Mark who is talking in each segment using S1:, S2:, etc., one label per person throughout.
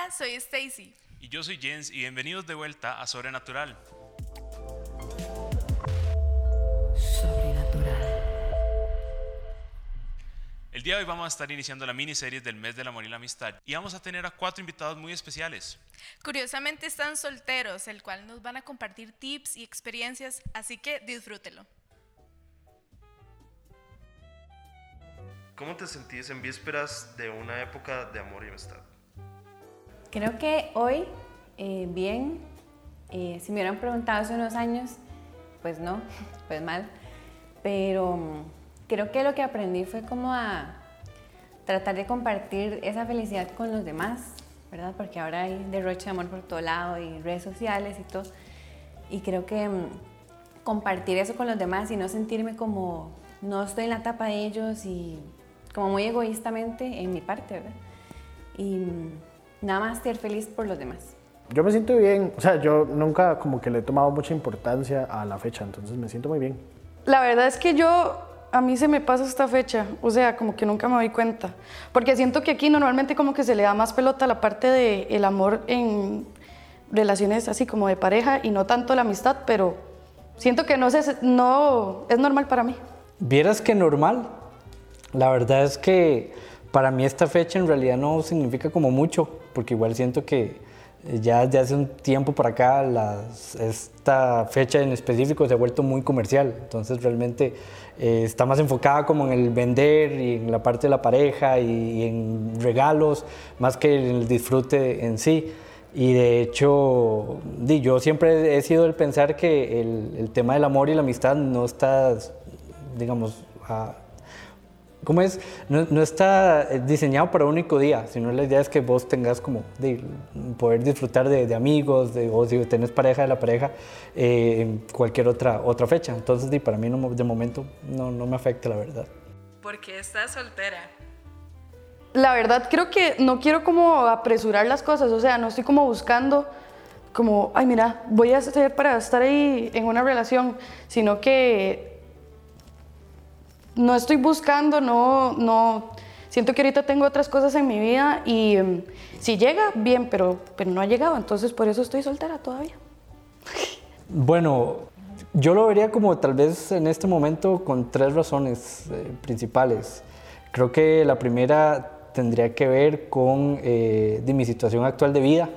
S1: Hola, soy Stacy.
S2: Y yo soy Jens y bienvenidos de vuelta a Sobrenatural. Sobrenatural. El día de hoy vamos a estar iniciando la miniserie del mes del amor y la amistad y vamos a tener a cuatro invitados muy especiales.
S1: Curiosamente están solteros, el cual nos van a compartir tips y experiencias, así que disfrútelo.
S3: ¿Cómo te sentís en vísperas de una época de amor y amistad?
S4: Creo que hoy, eh, bien, eh, si me hubieran preguntado hace unos años, pues no, pues mal, pero mm, creo que lo que aprendí fue como a tratar de compartir esa felicidad con los demás, ¿verdad? Porque ahora hay derroche de amor por todo lado y redes sociales y todo. Y creo que mm, compartir eso con los demás y no sentirme como no estoy en la tapa de ellos y como muy egoístamente en mi parte, ¿verdad? Y nada más ser feliz por los demás.
S5: Yo me siento bien, o sea, yo nunca como que le he tomado mucha importancia a la fecha, entonces me siento muy bien.
S6: La verdad es que yo, a mí se me pasa esta fecha, o sea, como que nunca me doy cuenta, porque siento que aquí normalmente como que se le da más pelota a la parte del el amor en relaciones así como de pareja y no tanto la amistad, pero siento que no, no es normal para mí.
S7: Vieras que normal, la verdad es que para mí esta fecha en realidad no significa como mucho, porque igual siento que eh, ya desde hace un tiempo para acá esta fecha en específico se ha vuelto muy comercial, entonces realmente eh, está más enfocada como en el vender y en la parte de la pareja y, en regalos, más que en el disfrute en sí. Y de hecho, yo siempre he sido el pensar que el, el tema del amor y la amistad no está, digamos, a, ¿Cómo es? No, está diseñado para un único día, sino la idea es que vos tengas como de poder disfrutar de, amigos, de, o si tenés pareja de la pareja, eh, en cualquier otra, otra fecha. Entonces, para mí de momento no, no me afecta, la verdad.
S1: ¿Por qué estás soltera?
S6: La verdad creo que no quiero como apresurar las cosas, o sea, no estoy como buscando como, ay, mira, voy a hacer para estar ahí en una relación, sino que no estoy buscando, no, no, siento que ahorita tengo otras cosas en mi vida y em, si llega, bien, pero, pero no ha llegado, entonces por eso estoy soltera todavía.
S7: Bueno, yo lo vería como tal vez en este momento con tres razones eh, principales. Creo que la primera tendría que ver con eh, de mi situación actual de vida,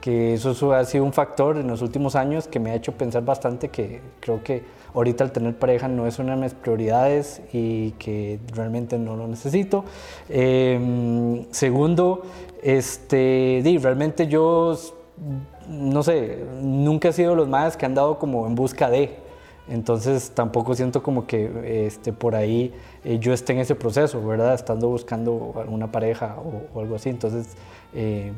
S7: que eso ha sido un factor en los últimos años que me ha hecho pensar bastante que creo que ahorita el tener pareja no es una de mis prioridades y que realmente no lo necesito. Em, segundo, este, realmente yo, no sé, nunca he sido los más que han dado como en busca de. Entonces tampoco siento como que este, por ahí eh, yo esté en ese proceso, ¿verdad? Estando buscando alguna pareja o, o algo así. Entonces eh,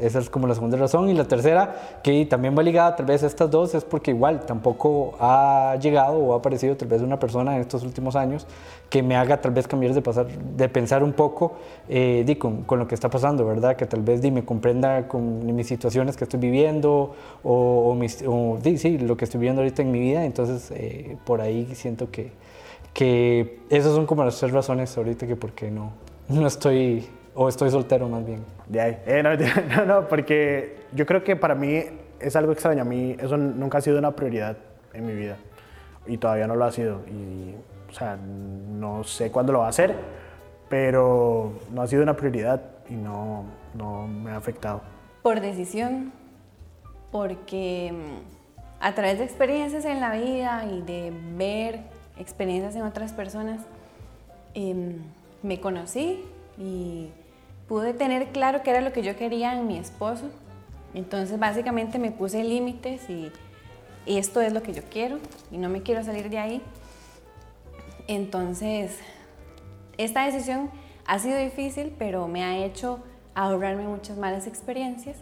S7: esa es como la segunda razón. Y la tercera, que también va ligada tal vez a estas dos, es porque igual tampoco ha llegado o ha aparecido tal vez una persona en estos últimos años que me haga tal vez cambiar de, pasar, de pensar un poco eh, di, con, lo que está pasando, ¿verdad? Que tal vez di, me comprenda con mis situaciones que estoy viviendo o, di, sí, lo que estoy viviendo ahorita en mi vida. Entonces, eh, por ahí siento que, que esas son como las tres razones ahorita que por qué no, no estoy ¿O estoy soltero más bien?
S5: De ahí. Eh, no, no, porque yo creo que para mí es algo extraño. A mí eso nunca ha sido una prioridad en mi vida. Y todavía no lo ha sido. Y, o sea, no sé cuándo lo va a hacer, pero no ha sido una prioridad y no, no me ha afectado.
S4: Por decisión, porque mm, a través de experiencias en la vida y de ver experiencias en otras personas, em, me conocí y pude tener claro qué era lo que yo quería en mi esposo. Entonces básicamente me puse límites y, esto es lo que yo quiero y no me quiero salir de ahí. Entonces, esta decisión ha sido difícil, pero me ha hecho ahorrarme muchas malas experiencias.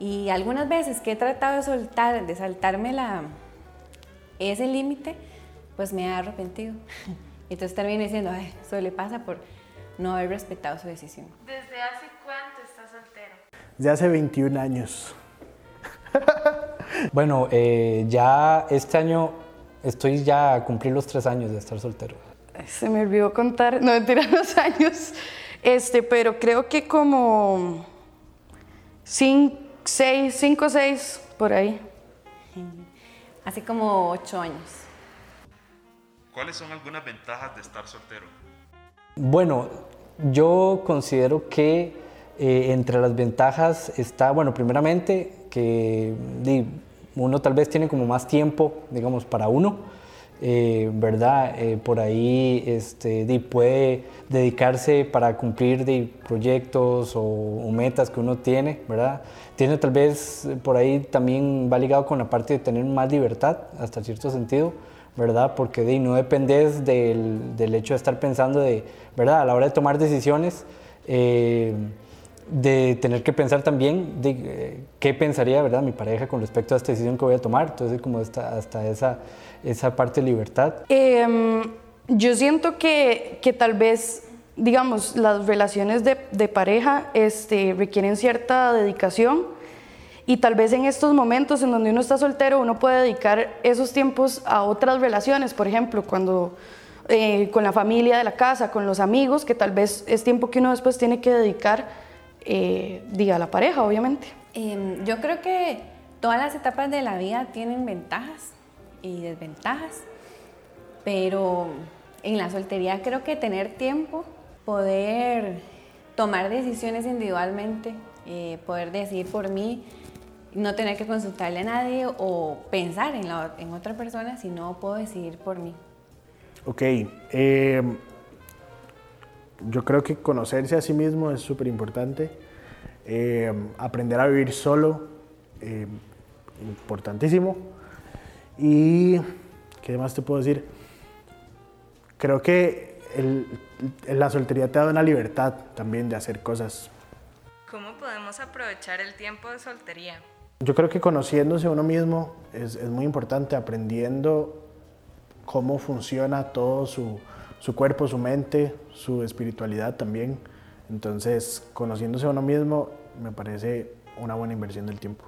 S4: Y algunas veces que he tratado de soltar, de saltarme la, ese límite, pues me ha arrepentido. Entonces termino diciendo, Ay, eso le pasa por no haber respetado su decisión.
S1: ¿Desde hace cuánto estás soltero?
S5: Desde hace 21 años.
S7: bueno, eh, ya este año estoy ya a cumplir los tres años de estar soltero.
S6: Se me olvidó contar, no mentira los años, este, pero creo que como cinco, seis, cinco, seis, por ahí.
S4: Hace como ocho años.
S2: ¿Cuáles son algunas ventajas de estar soltero?
S7: Bueno, yo considero que eh, entre las ventajas está, bueno, primeramente que uno tal vez tiene como más tiempo, digamos, para uno, eh, ¿verdad? Eh, por ahí este, puede dedicarse para cumplir proyectos o, o metas que uno tiene, ¿verdad? Tiene tal vez por ahí también va ligado con la parte de tener más libertad, hasta cierto sentido, ¿verdad? Porque de, no dependes del, del, hecho de estar pensando de, ¿verdad? A la hora de tomar decisiones, eh, de tener que pensar también de eh, qué pensaría, ¿verdad? Mi pareja con respecto a esta decisión que voy a tomar. Entonces, como hasta, esa, esa parte de libertad.
S6: Eh, yo siento que, que, tal vez, digamos, las relaciones de, de pareja este, requieren cierta dedicación y tal vez en estos momentos en donde uno está soltero, uno puede dedicar esos tiempos a otras relaciones, por ejemplo, cuando eh, con la familia de la casa, con los amigos, que tal vez es tiempo que uno después tiene que dedicar, eh, diga, la pareja, obviamente.
S4: Eh, yo creo que todas las etapas de la vida tienen ventajas y desventajas, pero en la soltería creo que tener tiempo, poder tomar decisiones individualmente, poder decidir por mí, no tener que consultarle a nadie o pensar en, la, en otra persona, sino puedo decidir por mí.
S5: Ok, eh, yo creo que conocerse a sí mismo es súper importante. Eh, aprender a vivir solo, eh, importantísimo. Y, ¿qué más te puedo decir? Creo que el, la soltería te da una libertad también de hacer cosas.
S8: ¿Cómo podemos aprovechar el tiempo de soltería?
S5: Yo creo que conociéndose uno mismo es, es muy importante, aprendiendo cómo funciona todo su, su, cuerpo, su mente, su espiritualidad también. Entonces, conociéndose a uno mismo me parece una buena inversión del tiempo.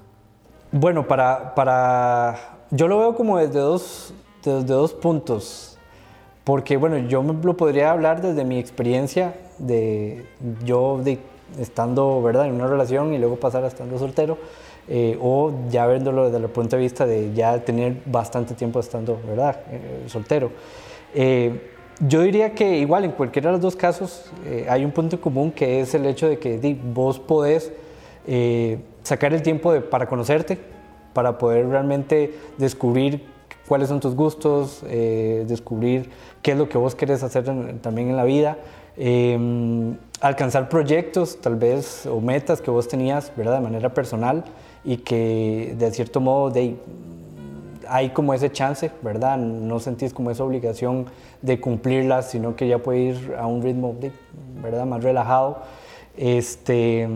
S7: Bueno, para, para yo lo veo como desde dos, desde dos puntos, porque bueno, yo lo podría hablar desde mi experiencia de yo de, estando ¿verdad? en una relación y luego pasar a estando soltero eh, o ya viéndolo desde el punto de vista de ya tener bastante tiempo estando, ¿verdad?, eh, soltero. Eh, yo diría que igual en cualquiera de los dos casos eh, hay un punto común que es el hecho de que di, vos podés sacar el tiempo de, para conocerte, para poder realmente descubrir cuáles son tus gustos, descubrir qué es lo que vos querés hacer en, también en la vida. Alcanzar proyectos tal vez o metas que vos tenías ¿verdad? de manera personal y que de cierto modo de, hay como ese chance, ¿verdad? No sentís como esa obligación de cumplirlas, sino que ya puede ir a un ritmo, de, ¿verdad? Más relajado. Este,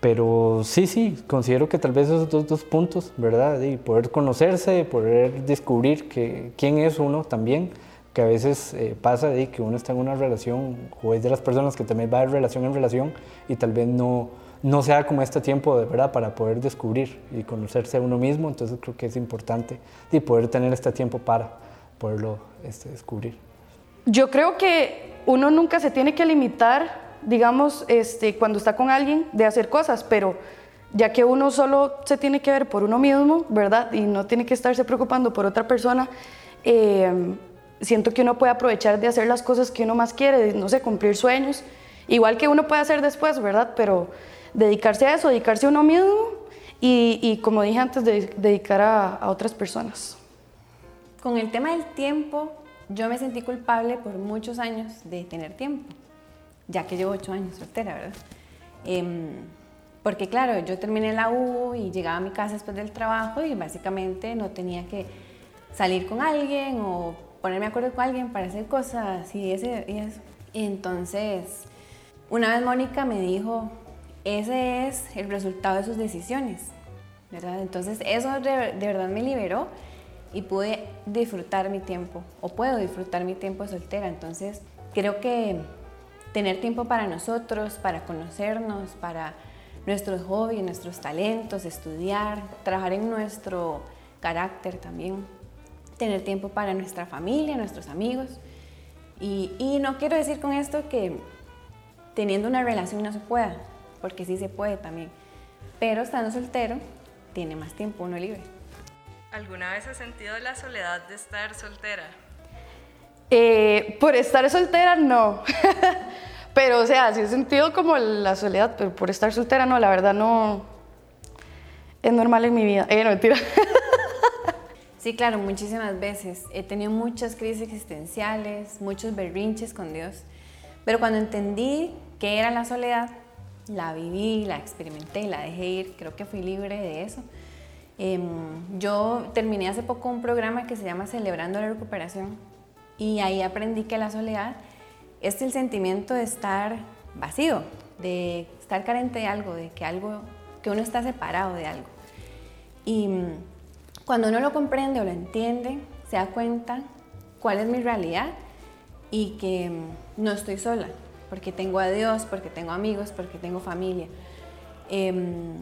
S7: pero sí, sí, considero que tal vez esos dos, puntos, ¿verdad? De poder conocerse, poder descubrir que, quién es uno también, que a veces eh, pasa de que uno está en una relación o es de las personas que también va de relación en relación y tal vez no, no sea como este tiempo de verdad para poder descubrir y conocerse a uno mismo, entonces creo que es importante y poder tener este tiempo para poderlo este, descubrir.
S6: Yo creo que uno nunca se tiene que limitar, digamos, este, cuando está con alguien de hacer cosas, pero ya que uno solo se tiene que ver por uno mismo, ¿verdad? Y no tiene que estarse preocupando por otra persona, eh, siento que uno puede aprovechar de hacer las cosas que uno más quiere, no sé, cumplir sueños, igual que uno puede hacer después, ¿verdad? Pero dedicarse a eso, dedicarse a uno mismo y, y como dije antes, de, dedicar a, a, otras personas.
S4: Con el tema del tiempo, yo me sentí culpable por muchos años de tener tiempo, ya que llevo ocho años soltera, ¿verdad? Eh, porque claro, yo terminé la U y llegaba a mi casa después del trabajo y básicamente no tenía que salir con alguien o ponerme de acuerdo con alguien para hacer cosas y, ese, y eso. Entonces, una vez Mónica me dijo, ese es el resultado de sus decisiones, ¿verdad? Entonces eso de, verdad me liberó y pude disfrutar mi tiempo, o puedo disfrutar mi tiempo soltera. Entonces creo que tener tiempo para nosotros, para conocernos, para nuestros hobbies, nuestros talentos, estudiar, trabajar en nuestro carácter también, tener tiempo para nuestra familia, nuestros amigos. Y, y no quiero decir con esto que teniendo una relación no se pueda, porque sí se puede también. Pero estando soltero, tiene más tiempo uno libre.
S8: ¿Alguna vez has sentido la soledad de estar soltera?
S6: Eh, por estar soltera, no. pero, o sea, sí he sentido como la soledad, pero por estar soltera, no, la verdad no. Es normal en mi vida. Eh, no, mentira.
S4: Sí, claro, muchísimas veces. He tenido muchas crisis existenciales, muchos berrinches con Dios. Pero cuando entendí qué era la soledad, la viví, la experimenté y la dejé ir. Creo que fui libre de eso. Em, yo terminé hace poco un programa que se llama Celebrando la Recuperación y ahí aprendí que la soledad es el sentimiento de estar vacío, de estar carente de algo, de que algo, que uno está separado de algo. Y cuando uno lo comprende o lo entiende, se da cuenta cuál es mi realidad y que mm, no estoy sola, porque tengo a Dios, porque tengo amigos, porque tengo familia. Em,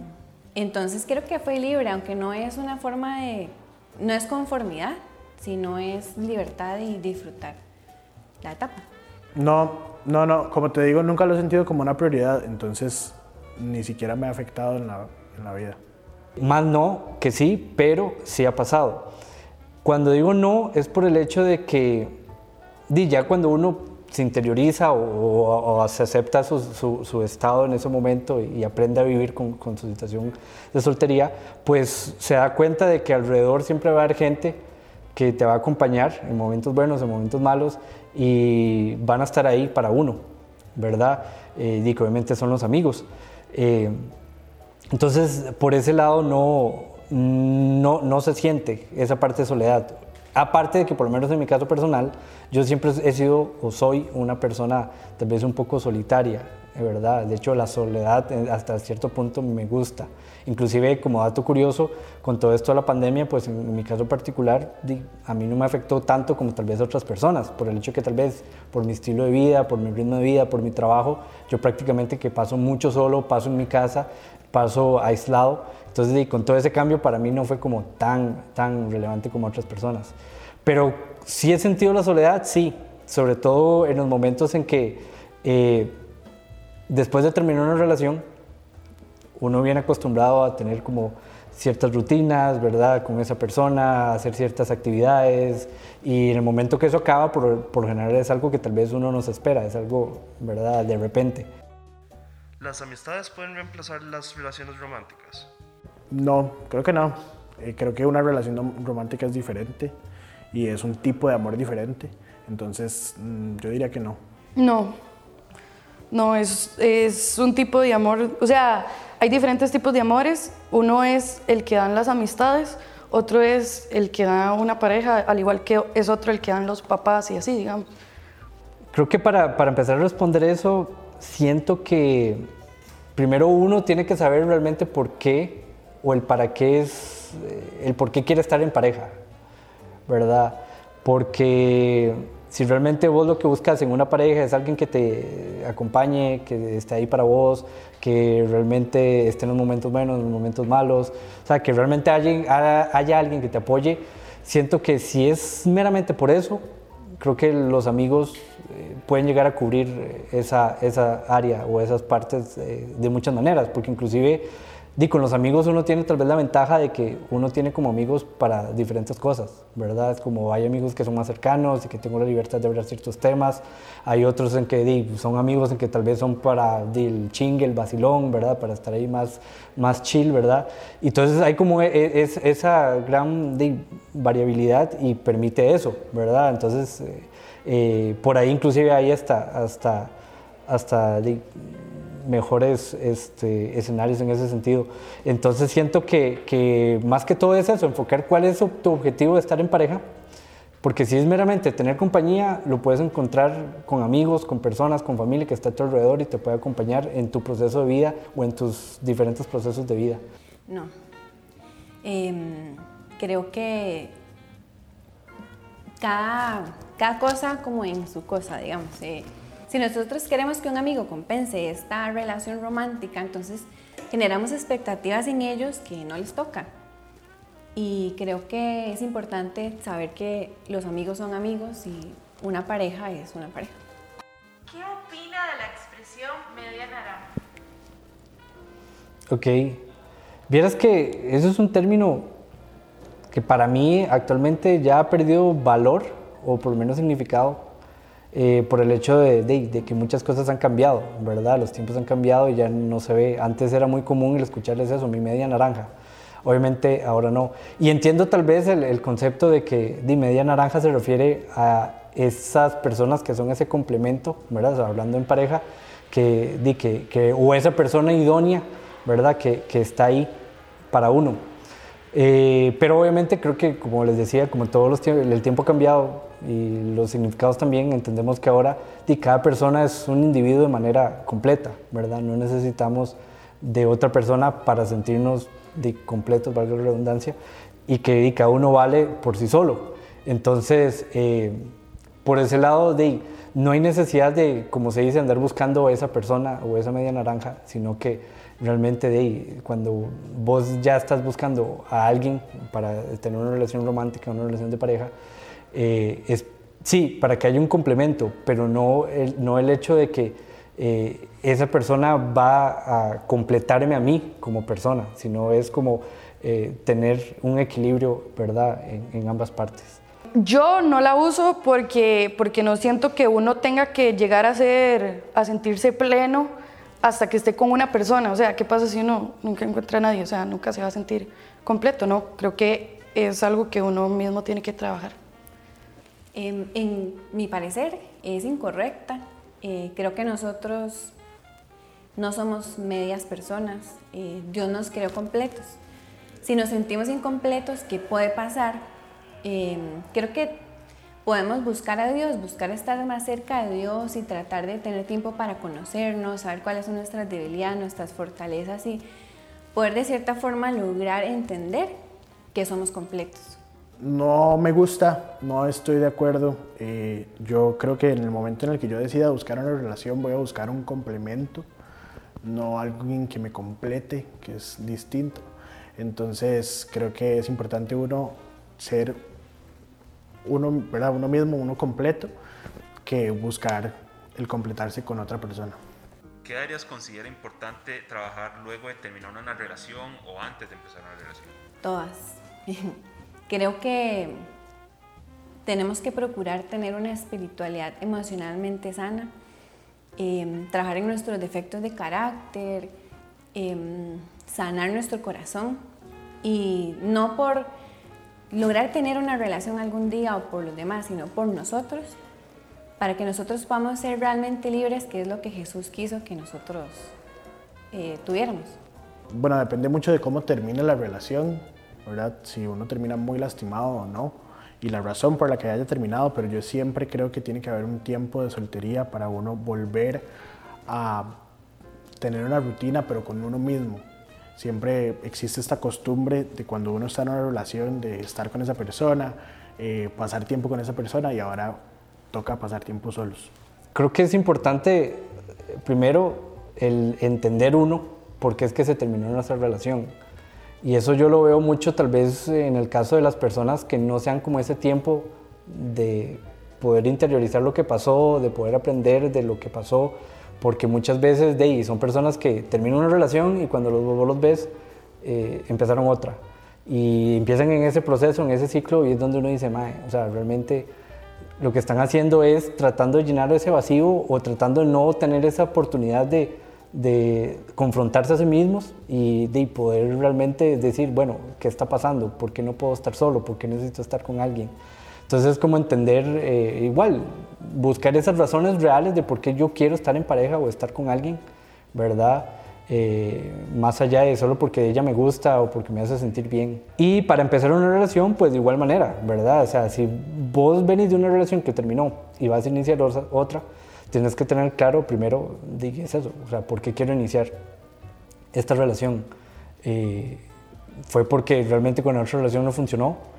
S4: entonces creo que fue libre, aunque no es una forma de, no es conformidad, sino es libertad y disfrutar la etapa.
S5: No, no, no, como te digo, nunca lo he sentido como una prioridad, entonces ni siquiera me ha afectado en la, en la vida.
S7: Más no que sí, pero sí ha pasado. Cuando digo no es por el hecho de que ya cuando uno se interioriza o, se acepta su, su, estado en ese momento y aprende a vivir con, su situación de soltería, pues se da cuenta de que alrededor siempre va a haber gente que te va a acompañar en momentos buenos, en momentos malos y van a estar ahí para uno, ¿verdad? Eh, y que obviamente son los amigos. Eh, entonces, por ese lado no, no, no se siente esa parte de soledad. Aparte de que, por lo menos en mi caso personal, yo siempre he sido o soy una persona tal vez un poco solitaria, ¿verdad? De hecho, la soledad eh, hasta cierto punto me gusta. Inclusive, como dato curioso, con todo esto de la pandemia, pues en mi caso particular, a mí no me afectó tanto como tal vez a otras personas, por el hecho que tal vez por mi estilo de vida, por mi ritmo de vida, por mi trabajo, yo prácticamente que paso mucho solo, paso en mi casa, paso aislado. Entonces, con todo ese cambio para mí no fue como tan, tan relevante como otras personas. Pero sí he sentido la soledad, sí, sobre todo en los momentos en que eh, después de terminar una relación, uno viene acostumbrado a tener como ciertas rutinas, ¿verdad? Con esa persona, hacer ciertas actividades y en el momento que eso acaba, por, por general es algo que tal vez uno no se espera, es algo, ¿verdad? De repente.
S3: ¿Las amistades pueden reemplazar las relaciones románticas?
S5: No, creo que no. Eh, creo que una relación romántica es diferente y es un tipo de amor diferente. Entonces, mm, yo diría que no.
S6: No, no, es, es un tipo de amor, o sea, hay diferentes tipos de amores. Uno es el que dan las amistades, otro es el que da una pareja, al igual que es otro el que dan los papás y así, digamos.
S7: Creo que para, para empezar a responder eso, siento que primero uno tiene que saber realmente por qué o el para qué es, eh, el por qué quiere estar en pareja, ¿verdad? Porque si realmente vos lo que buscas en una pareja es alguien que te acompañe, que esté ahí para vos, que realmente esté en los momentos buenos, en los momentos malos, o sea, que realmente haya, haya alguien que te apoye, siento que si es meramente por eso, creo que los amigos eh, pueden llegar a cubrir eh, esa, esa área o esas partes eh, de muchas maneras, porque inclusive di, con los amigos uno tiene tal vez la ventaja de que uno tiene como amigos para diferentes cosas, ¿verdad? Es como hay amigos que son más cercanos y que tengo la libertad de hablar ciertos temas, hay otros en que di, son amigos en que tal vez son para di, el chingue, el vacilón, ¿verdad? Para estar ahí más, más chill, ¿verdad? Y entonces hay como e, e, es, esa gran variabilidad y permite eso, ¿verdad? Entonces, eh, eh, por ahí inclusive hay hasta, hasta, hasta mejores este, escenarios en ese sentido. Entonces siento que, que, más que todo es eso, enfocar cuál es tu objetivo de estar en pareja, porque si es meramente tener compañía, lo puedes encontrar con amigos, con personas, con familia que está a tu alrededor y te puede acompañar en tu proceso de vida o en tus diferentes procesos de vida.
S4: No. Em, creo que cada, cada cosa como en su cosa, digamos. Eh, si nosotros queremos que un amigo compense esta relación romántica, entonces generamos expectativas en ellos que no les toca. Y creo que es importante saber que los amigos son amigos y una pareja es una pareja.
S1: ¿Qué opina de la expresión media naranja?
S7: Ok, Vieras que eso es un término que para mí actualmente ya ha perdido valor o por lo menos significado eh, por el hecho de, de, que muchas cosas han cambiado, ¿verdad? Los tiempos han cambiado y ya no se ve. Antes era muy común el escucharles eso, mi media naranja. Obviamente ahora no. Y entiendo tal vez el, el concepto de que de media naranja se refiere a esas personas que son ese complemento, ¿verdad? hablando en pareja, que, di, que, que, o esa persona idónea, ¿verdad? Que, que está ahí para uno. Eh, pero obviamente creo que, como les decía, como todos los tiempos, el tiempo ha cambiado y los significados también, entendemos que ahora di, cada persona es un individuo de manera completa, ¿verdad? No necesitamos de otra persona para sentirnos di, completos, valga la redundancia, y que di, cada uno vale por sí solo. Entonces, eh, por ese lado, de, no hay necesidad de, como se dice, andar buscando esa persona o esa media naranja, sino que realmente de, cuando vos ya estás buscando a alguien para tener una relación romántica, una relación de pareja, eh, es sí, para que haya un complemento, pero no el, hecho de que eh, esa persona va a completarme a mí como persona, sino es como eh, tener un equilibrio, ¿verdad?, en, en ambas partes.
S6: Yo no la uso porque, porque no siento que uno tenga que llegar a, ser, a sentirse pleno hasta que esté con una persona. O sea, ¿qué pasa si uno nunca encuentra a nadie? O sea, nunca se va a sentir completo, ¿no? Creo que es algo que uno mismo tiene que trabajar.
S4: En, en mi parecer es incorrecta. Eh, creo que nosotros no somos medias personas. Eh, Dios nos creó completos. Si nos sentimos incompletos, ¿qué puede pasar? eh, creo que podemos buscar a Dios, buscar estar más cerca de Dios y tratar de tener tiempo para conocernos, saber cuáles son nuestras debilidades, nuestras fortalezas y poder de cierta forma lograr entender que somos completos.
S5: No me gusta, no estoy de acuerdo. Eh, yo creo que en el momento en el que yo decida buscar una relación voy a buscar un complemento, no alguien que me complete, que es distinto. Entonces creo que es importante uno ser uno, ¿verdad? uno mismo, uno completo, que buscar el completarse con otra persona.
S2: ¿Qué áreas considera importante trabajar luego de terminar una relación o antes de empezar una relación?
S4: Todas. Creo que tenemos que procurar tener una espiritualidad emocionalmente sana, eh, trabajar en nuestros defectos de carácter, eh, sanar nuestro corazón y no por lograr tener una relación algún día o por los demás, sino por nosotros, para que nosotros podamos ser realmente libres, que es lo que Jesús quiso que nosotros eh, tuviéramos.
S5: Bueno, depende mucho de cómo termine la relación, ¿verdad? Si uno termina muy lastimado o no, y la razón por la que haya terminado, pero yo siempre creo que tiene que haber un tiempo de soltería para uno volver a tener una rutina, pero con uno mismo siempre existe esta costumbre de cuando uno está en una relación de estar con esa persona, eh, pasar tiempo con esa persona y ahora toca pasar tiempo solos.
S7: Creo que es importante, primero, el entender uno por qué es que se terminó nuestra relación. Y eso yo lo veo mucho tal vez en el caso de las personas que no sean como ese tiempo de poder interiorizar lo que pasó, de poder aprender de lo que pasó, porque muchas veces de son personas que terminan una relación y cuando los, vos los ves eh, empezaron otra. Y empiezan en ese proceso, en ese ciclo y es donde uno dice, Mae, o sea, realmente lo que están haciendo es tratando de llenar ese vacío o tratando de no tener esa oportunidad de, de confrontarse a sí mismos y de poder realmente decir, bueno, ¿qué está pasando? ¿Por qué no puedo estar solo? ¿Por qué necesito estar con alguien? Entonces es como entender, eh, igual, buscar esas razones reales de por qué yo quiero estar en pareja o estar con alguien, ¿verdad? Eh, más allá de solo porque ella me gusta o porque me hace sentir bien. Y para empezar una relación, pues de igual manera, ¿verdad? O sea, si vos venís de una relación que terminó y vas a iniciar otra, tienes que tener claro primero, ¿qué es eso? O sea, ¿por qué quiero iniciar esta relación? Eh, ¿Fue porque realmente con la otra relación no funcionó?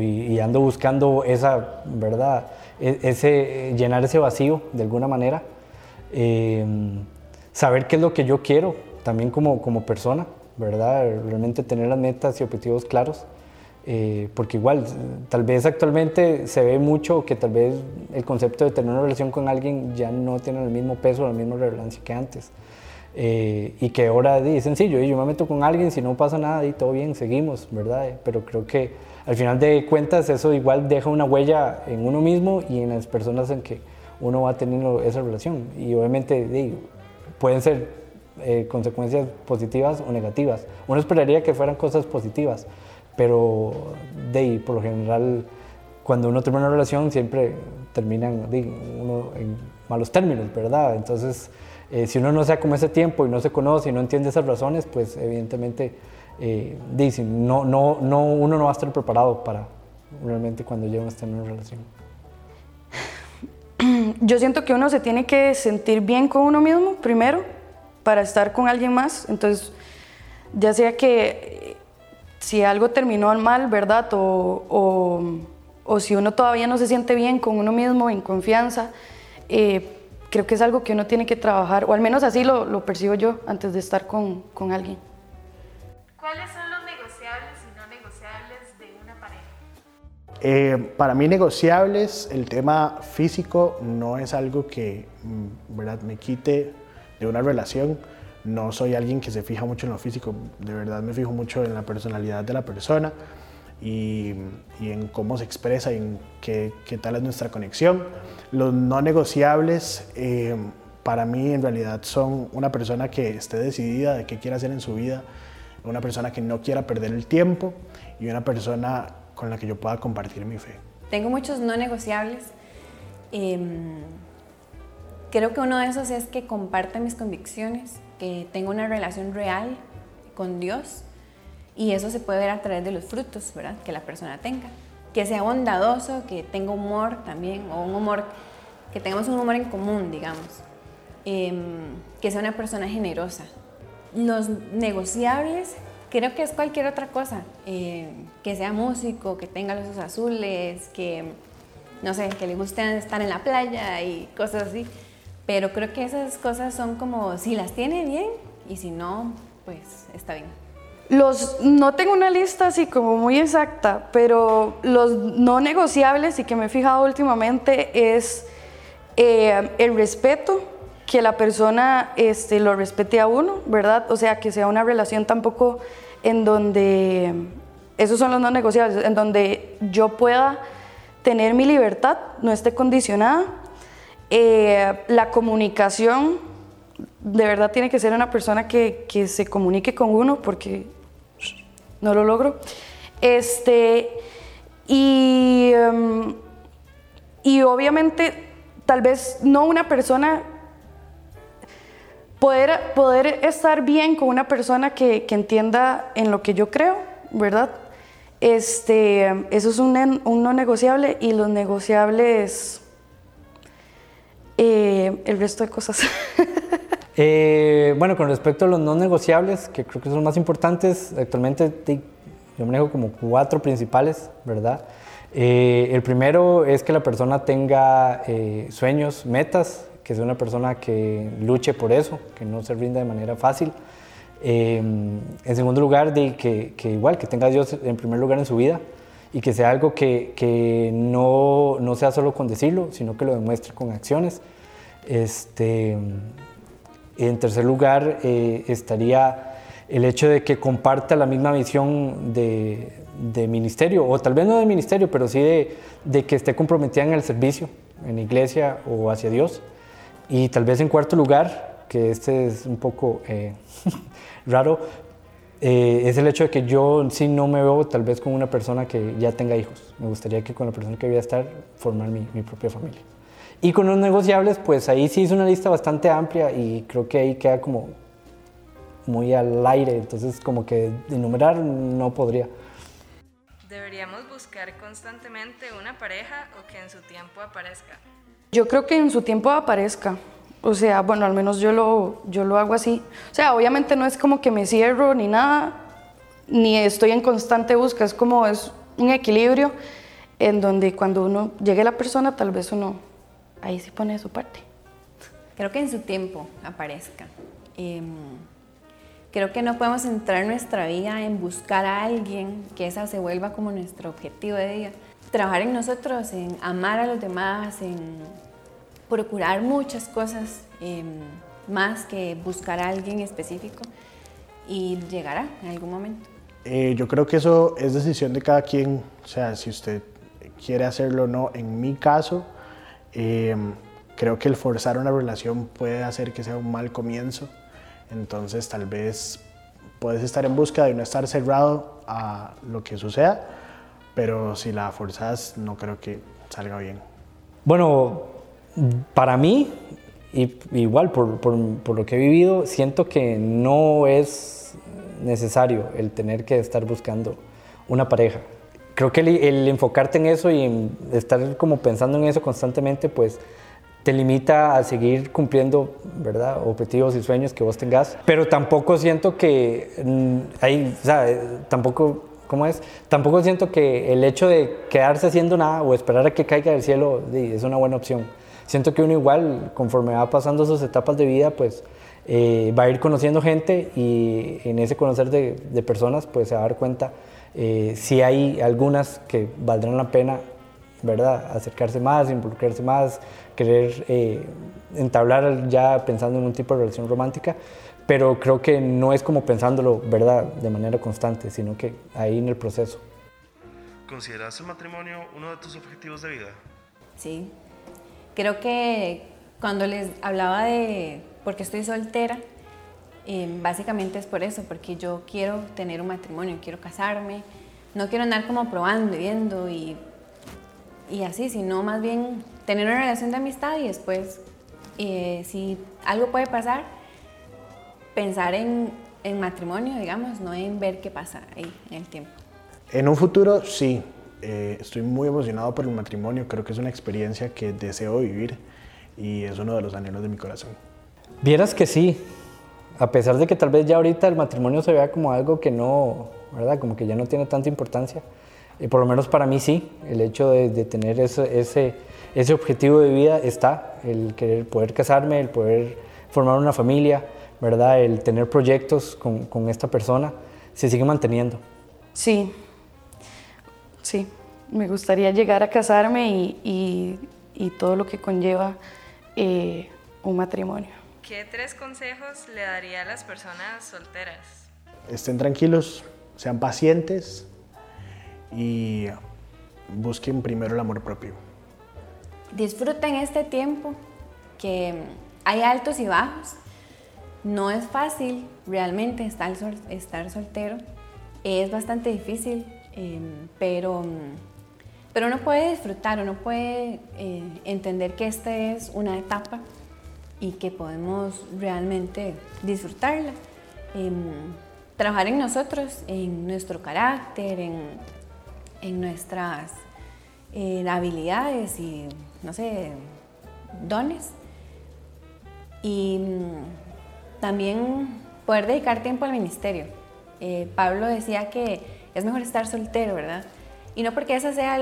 S7: y, ando buscando esa, ¿verdad? E, ese, llenar ese vacío de alguna manera. Em, saber qué es lo que yo quiero también como, como persona, ¿verdad? Realmente tener las metas y objetivos claros. Eh, porque igual, tal vez actualmente se ve mucho que tal vez el concepto de tener una relación con alguien ya no tiene el mismo peso, la misma relevancia que antes. Eh, y que ahora es sencillo, yo me meto con alguien, si no pasa nada, y todo bien, seguimos, ¿verdad? Pero creo que al final de cuentas eso igual deja una huella en uno mismo y en las personas en que uno va teniendo esa relación. Y obviamente di, pueden ser eh, consecuencias positivas o negativas. Uno esperaría que fueran cosas positivas, pero de por lo general cuando uno termina una relación siempre terminan de, uno en malos términos, ¿verdad? Entonces, eh, si uno no se da como ese tiempo y no se conoce y no entiende esas razones, pues evidentemente eh, dicen, no, no, no, uno no va a estar preparado para realmente cuando llega a estar en una relación.
S6: Yo siento que uno se tiene que sentir bien con uno mismo primero para estar con alguien más. Entonces, ya sea que si algo terminó mal, ¿verdad? O, o, o, si uno todavía no se siente bien con uno mismo, en confianza, eh, creo que es algo que uno tiene que trabajar, o al menos así lo, lo percibo yo antes de estar con, con alguien.
S1: ¿Cuáles son los negociables y no negociables de una pareja?
S5: Eh, para mí negociables, el tema físico no es algo que mm, ¿verdad? me quite de una relación. No soy alguien que se fija mucho en lo físico, de verdad me fijo mucho en la personalidad de la persona y, en cómo se expresa y en qué, tal es nuestra conexión. Los no negociables eh, para mí en realidad son una persona que esté decidida de qué quiere hacer en su vida, una persona que no quiera perder el tiempo y una persona con la que yo pueda compartir mi fe.
S4: Tengo muchos no negociables. Eh, creo que uno de esos es que comparte mis convicciones, que tenga una relación real con Dios y eso se puede ver a través de los frutos, ¿verdad? Que la persona tenga. Que sea bondadoso, que tenga humor también, o un humor, que tengamos un humor en común, digamos. Eh, que sea una persona generosa. Los negociables, creo que es cualquier otra cosa. Eh, que sea músico, que tenga los ojos azules, que, no sé, que le guste estar en la playa y cosas así. Pero creo que esas cosas son como, si las tiene bien y si no, pues está bien.
S6: Los, no tengo una lista así como muy exacta, pero los no negociables y que me he fijado últimamente es eh, el respeto, que la persona este, lo respete a uno, ¿verdad? O sea, que sea una relación tampoco en donde, esos son los no negociables, en donde yo pueda tener mi libertad, no esté condicionada. Eh, la comunicación, de verdad tiene que ser una persona que, que se comunique con uno, porque no lo logro. Este, y, um, y obviamente, tal vez no una persona, poder, poder estar bien con una persona que, que entienda en lo que yo creo, ¿verdad? Este, eso es un no negociable y los negociables, eh, el resto de cosas.
S7: Eh, bueno, con respecto a los no negociables, que creo que son los más importantes, actualmente yo manejo como cuatro principales, ¿verdad? Eh, el primero es que la persona tenga eh, sueños, metas, que sea una persona que luche por eso, que no se rinda de manera fácil. Eh, en segundo lugar, de que, que, igual, que tenga a Dios en primer lugar en su vida y que sea algo que, que no, no sea solo con decirlo, sino que lo demuestre con acciones. Este, en tercer lugar, eh, estaría el hecho de que comparta la misma visión de, de, ministerio, o tal vez no de ministerio, pero sí de, de, que esté comprometida en el servicio, en la iglesia o hacia Dios. Y tal vez en cuarto lugar, que este es un poco eh, raro, eh, es el hecho de que yo sí no me veo tal vez con una persona que ya tenga hijos. Me gustaría que con la persona que voy a estar, formar mi, mi propia familia. Y con los negociables, pues ahí sí es una lista bastante amplia y creo que ahí queda como muy al aire, entonces como que enumerar no podría.
S8: ¿Deberíamos buscar constantemente una pareja o que en su tiempo aparezca?
S6: Yo creo que en su tiempo aparezca. O sea, bueno, al menos yo lo, yo lo hago así. O sea, obviamente no es como que me cierro ni nada, ni estoy en constante busca, es como es un equilibrio en donde cuando uno llegue a la persona, tal vez uno ahí sí pone su parte.
S4: Creo que en su tiempo aparezca. Eh, creo que no podemos centrar nuestra vida en buscar a alguien que esa se vuelva como nuestro objetivo de vida. Trabajar en nosotros, en amar a los demás, en procurar muchas cosas, eh, más que buscar a alguien específico y llegará en algún momento.
S5: Eh, yo creo que eso es decisión de cada quien, o sea, si usted quiere hacerlo o no. En mi caso, eh, creo que el forzar una relación puede hacer que sea un mal comienzo, entonces tal vez puedes estar en busca de no estar cerrado a lo que suceda, pero si la forzas no creo que salga bien.
S7: Bueno, para mí, y, igual por, por, por, lo que he vivido, siento que no es necesario el tener que estar buscando una pareja. Creo que el, el enfocarte en eso y estar como pensando en eso constantemente, pues te limita a seguir cumpliendo, ¿verdad? Objetivos y sueños que vos tengas. Pero tampoco siento que hay, o sea, tampoco, ¿cómo es? Tampoco siento que el hecho de quedarse haciendo nada o esperar a que caiga del cielo es una buena opción. Siento que uno igual, conforme va pasando sus etapas de vida, pues eh, va a ir conociendo gente y en ese conocer de, de personas, pues se va a dar cuenta eh, si hay algunas que valdrán la pena ¿verdad? Acercarse más, involucrarse más, querer eh, entablar ya pensando en un tipo de relación romántica, pero creo que no es como pensándolo, ¿verdad?, de manera constante, sino que ahí en el proceso.
S3: ¿Consideras el matrimonio uno de tus objetivos de vida?
S4: Sí. Creo que cuando les hablaba de por qué estoy soltera, eh, básicamente es por eso, porque yo quiero tener un matrimonio, quiero casarme, no quiero andar como probando y viendo y y así, sino más bien tener una relación de amistad y después, eh, si algo puede pasar, pensar en, en, matrimonio, digamos, no en ver qué pasa ahí en el tiempo.
S5: En un futuro, sí. Eh, estoy muy emocionado por el matrimonio. Creo que es una experiencia que deseo vivir y es uno de los anhelos de mi corazón.
S7: Vieras que sí. A pesar de que tal vez ya ahorita el matrimonio se vea como algo que no, ¿verdad? Como que ya no tiene tanta importancia y por lo menos para mí sí, el hecho de, de tener ese, ese, ese, objetivo de vida está, el querer poder casarme, el poder formar una familia, ¿verdad? El tener proyectos con, con esta persona, se sigue manteniendo.
S6: Sí, sí, me gustaría llegar a casarme y, y, y todo lo que conlleva eh, un matrimonio.
S8: ¿Qué tres consejos le daría a las personas solteras?
S5: Estén tranquilos, sean pacientes, y busquen primero el amor propio.
S4: Disfruten este tiempo, que hay altos y bajos. No es fácil realmente estar, estar soltero, es bastante difícil, eh, pero, pero uno puede disfrutar, uno puede eh, entender que esta es una etapa y que podemos realmente disfrutarla. Eh, trabajar en nosotros, en nuestro carácter, en en nuestras eh, habilidades y, no sé, dones. Y mm, también poder dedicar tiempo al ministerio. Eh, Pablo decía que es mejor estar soltero, ¿verdad? Y no porque esa sea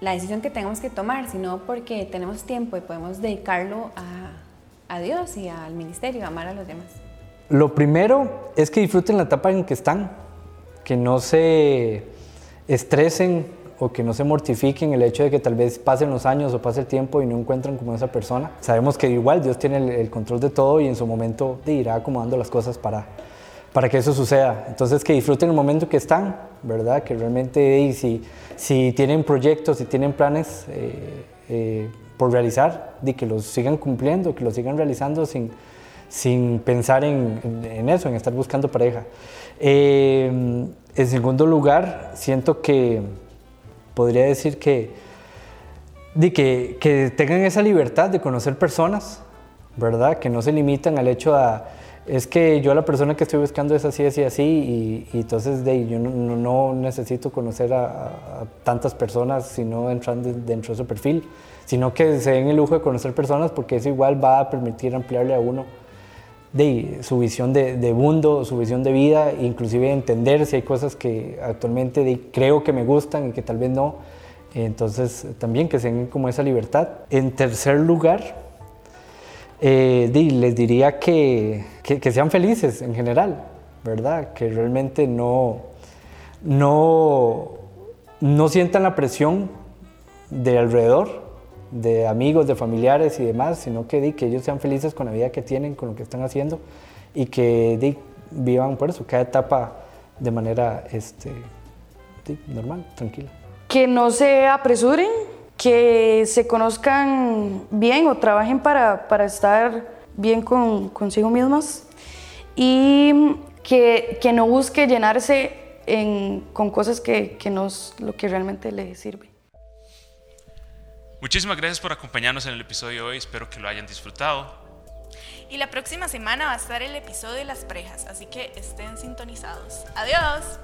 S4: la decisión que tenemos que tomar, sino porque tenemos tiempo y podemos dedicarlo a, a Dios y al ministerio, a amar a los demás.
S7: Lo primero es que disfruten la etapa en que están, que no se estresen o que no se mortifiquen el hecho de que tal vez pasen los años o pase el tiempo y no encuentran como esa persona. Sabemos que igual Dios tiene el, control de todo y en su momento irá acomodando las cosas para, para que eso suceda. Entonces que disfruten el momento que están, ¿verdad? Que realmente si, si tienen proyectos, si tienen planes eh, eh, por realizar, de que los sigan cumpliendo, que los sigan realizando sin, sin pensar en, en, eso, en estar buscando pareja. Eh, en segundo lugar, siento que podría decir que, de que, que, tengan esa libertad de conocer personas, ¿verdad? Que no se limitan al hecho a, es que yo la persona que estoy buscando es así, así, así, y, y entonces de, yo no, necesito conocer a, tantas personas si no entran dentro de ese perfil, sino que se den el lujo de conocer personas porque eso igual va a permitir ampliarle a uno de su visión de, de, mundo, su visión de vida, inclusive entender si hay cosas que actualmente de, creo que me gustan y que tal vez no. Entonces también que tengan como esa libertad. En tercer lugar, eh, les diría que, que, sean felices en general, ¿verdad? Que realmente no, no, no sientan la presión de alrededor, de amigos, de familiares y demás, sino que, di, que ellos sean felices con la vida que tienen, con lo que están haciendo y que di, vivan por eso, cada etapa de manera este, normal, tranquila.
S6: Que no se apresuren, que se conozcan bien o trabajen para, para estar bien con, consigo mismas y que, que no busque llenarse en, con cosas que, que no es lo que realmente le sirve.
S2: Muchísimas gracias por acompañarnos en el episodio de hoy, espero que lo hayan disfrutado.
S1: Y la próxima semana va a estar el episodio de las parejas, así que estén sintonizados. Adiós.